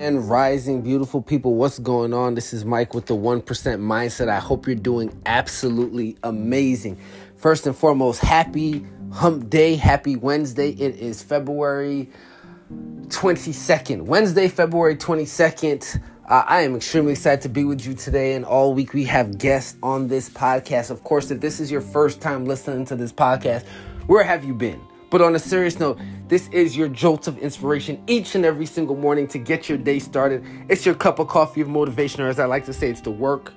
And rising beautiful people, what's going on? This is Mike with the 1% Mindset. I hope you're doing absolutely amazing. First and foremost, happy hump day, happy Wednesday. It is February 22nd. Wednesday, February 22nd. Uh, I am extremely excited to be with you today and all week. We have guests on this podcast. Of course, if this is your first time listening to this podcast, where have you been? But on a serious note, this is your jolt of inspiration each and every single morning to get your day started. It's your cup of coffee of motivation, or as I like to say, it's the work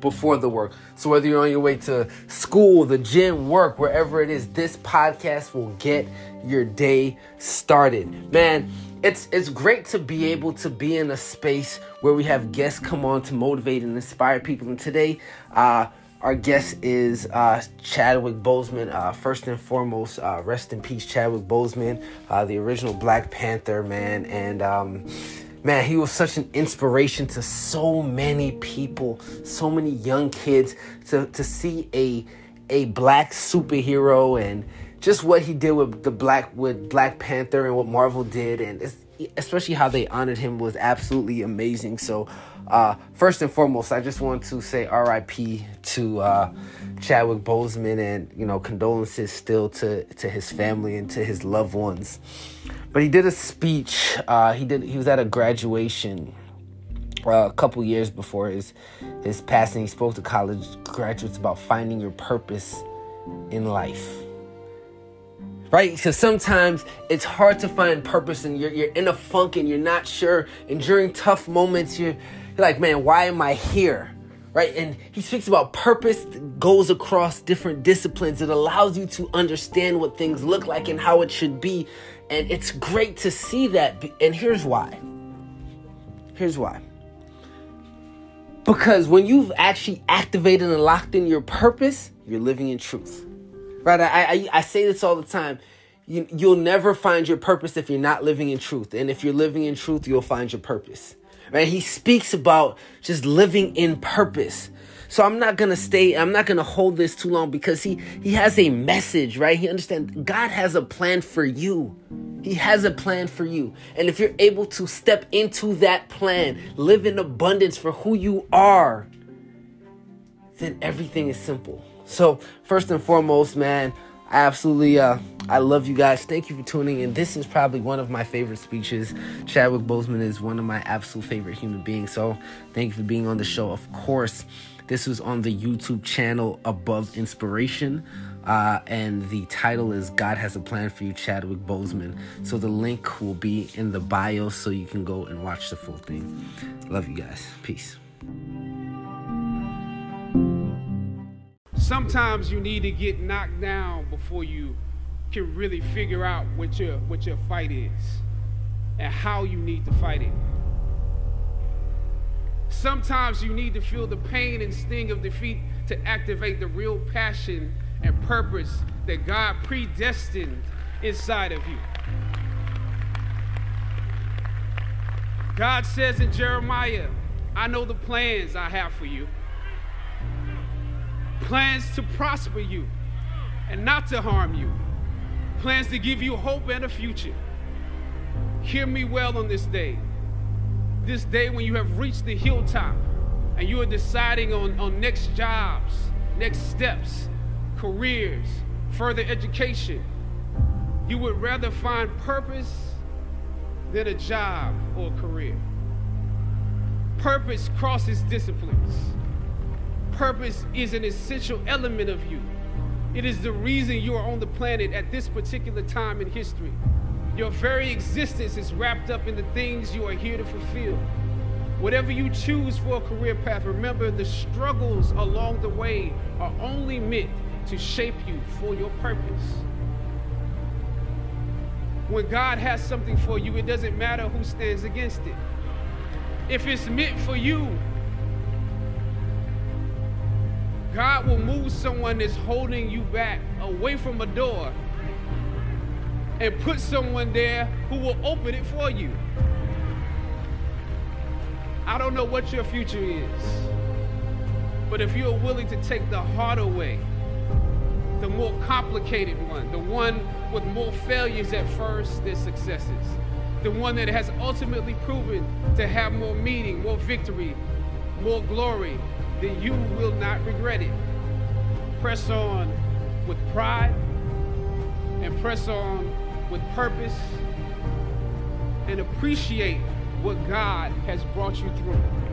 before the work. So whether you're on your way to school, the gym, work, wherever it is, this podcast will get your day started. Man, it's it's great to be able to be in a space where we have guests come on to motivate and inspire people. And today, uh, our guest is uh, Chadwick Boseman. Uh, first and foremost, uh, rest in peace, Chadwick Boseman, uh, the original Black Panther man, and um, man, he was such an inspiration to so many people, so many young kids. To to see a a black superhero and just what he did with the black with Black Panther and what Marvel did, and especially how they honored him was absolutely amazing. So, uh, first and foremost, I just want to say R.I.P. to uh, Chadwick Boseman, and you know condolences still to to his family and to his loved ones. But he did a speech. Uh, he did. He was at a graduation. Uh, a couple years before his his passing, he spoke to college graduates about finding your purpose in life right? Because sometimes it's hard to find purpose and you're, you're in a funk and you're not sure. And during tough moments, you're, you're like, man, why am I here? Right? And he speaks about purpose goes across different disciplines. It allows you to understand what things look like and how it should be. And it's great to see that. And here's why. Here's why. Because when you've actually activated and locked in your purpose, you're living in truth right? I, I, I say this all the time. You, you'll never find your purpose if you're not living in truth. And if you're living in truth, you'll find your purpose. Right? He speaks about just living in purpose. So I'm not gonna stay, I'm not gonna hold this too long because he he has a message, right? He understands God has a plan for you. He has a plan for you. And if you're able to step into that plan, live in abundance for who you are, then everything is simple. So, first and foremost, man, I absolutely uh, I love you guys. Thank you for tuning in. This is probably one of my favorite speeches. Chadwick Boseman is one of my absolute favorite human beings. So, thank you for being on the show. Of course, this was on the YouTube channel Above Inspiration. Uh, and the title is God Has a Plan for You, Chadwick Boseman. So the link will be in the bio so you can go and watch the full thing. Love you guys. Peace. Sometimes you need to get knocked down before you can really figure out what your what your fight is and how you need to fight it. Sometimes you need to feel the pain and sting of defeat to activate the real passion and purpose that God predestined inside of you. God says in Jeremiah, I know the plans I have for you plans to prosper you and not to harm you, plans to give you hope and a future. Hear me well on this day. This day when you have reached the hilltop and you are deciding on, on next jobs, next steps, careers, further education. You would rather find purpose than a job or a career. Purpose crosses disciplines purpose is an essential element of you. It is the reason you are on the planet at this particular time in history. Your very existence is wrapped up in the things you are here to fulfill. Whatever you choose for a career path, remember the struggles along the way are only meant to shape you for your purpose. When God has something for you, it doesn't matter who stands against it. If it's meant for you, God will move someone that's holding you back away from a door and put someone there who will open it for you. I don't know what your future is, but if you're willing to take the harder way, the more complicated one, the one with more failures at first than successes, the one that has ultimately proven to have more meaning, more victory, more glory, then you will not regret it. Press on with pride and press on with purpose and appreciate what God has brought you through.